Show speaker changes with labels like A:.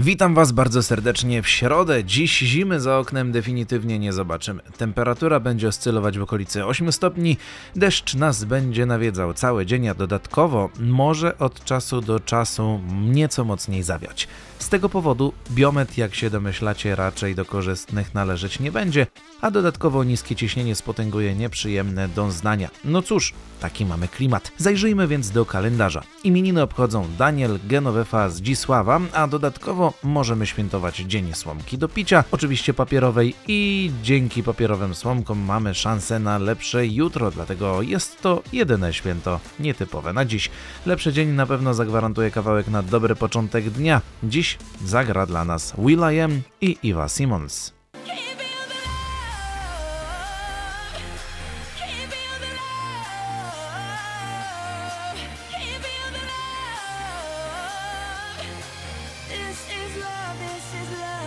A: Witam Was bardzo serdecznie w środę. Dziś zimy za oknem definitywnie nie zobaczymy. Temperatura będzie oscylować w okolicy 8 stopni, deszcz nas będzie nawiedzał cały dzień, a dodatkowo może od czasu do czasu nieco mocniej zawiać. Z tego powodu biometr, jak się domyślacie, raczej do korzystnych należeć nie będzie, a dodatkowo niskie ciśnienie spotęguje nieprzyjemne doznania. No cóż, taki mamy klimat. Zajrzyjmy więc do kalendarza. Imieniny obchodzą Daniel, Genovefa, Zdzisława, a dodatkowo możemy świętować Dzień Słomki do picia, oczywiście papierowej i dzięki papierowym słomkom mamy szansę na lepsze jutro, dlatego jest to jedyne święto nietypowe na dziś. Lepszy dzień na pewno zagwarantuje kawałek na dobry początek dnia. Dziś zagra dla nas Will.i.am i Eva Simmons.
B: Is love.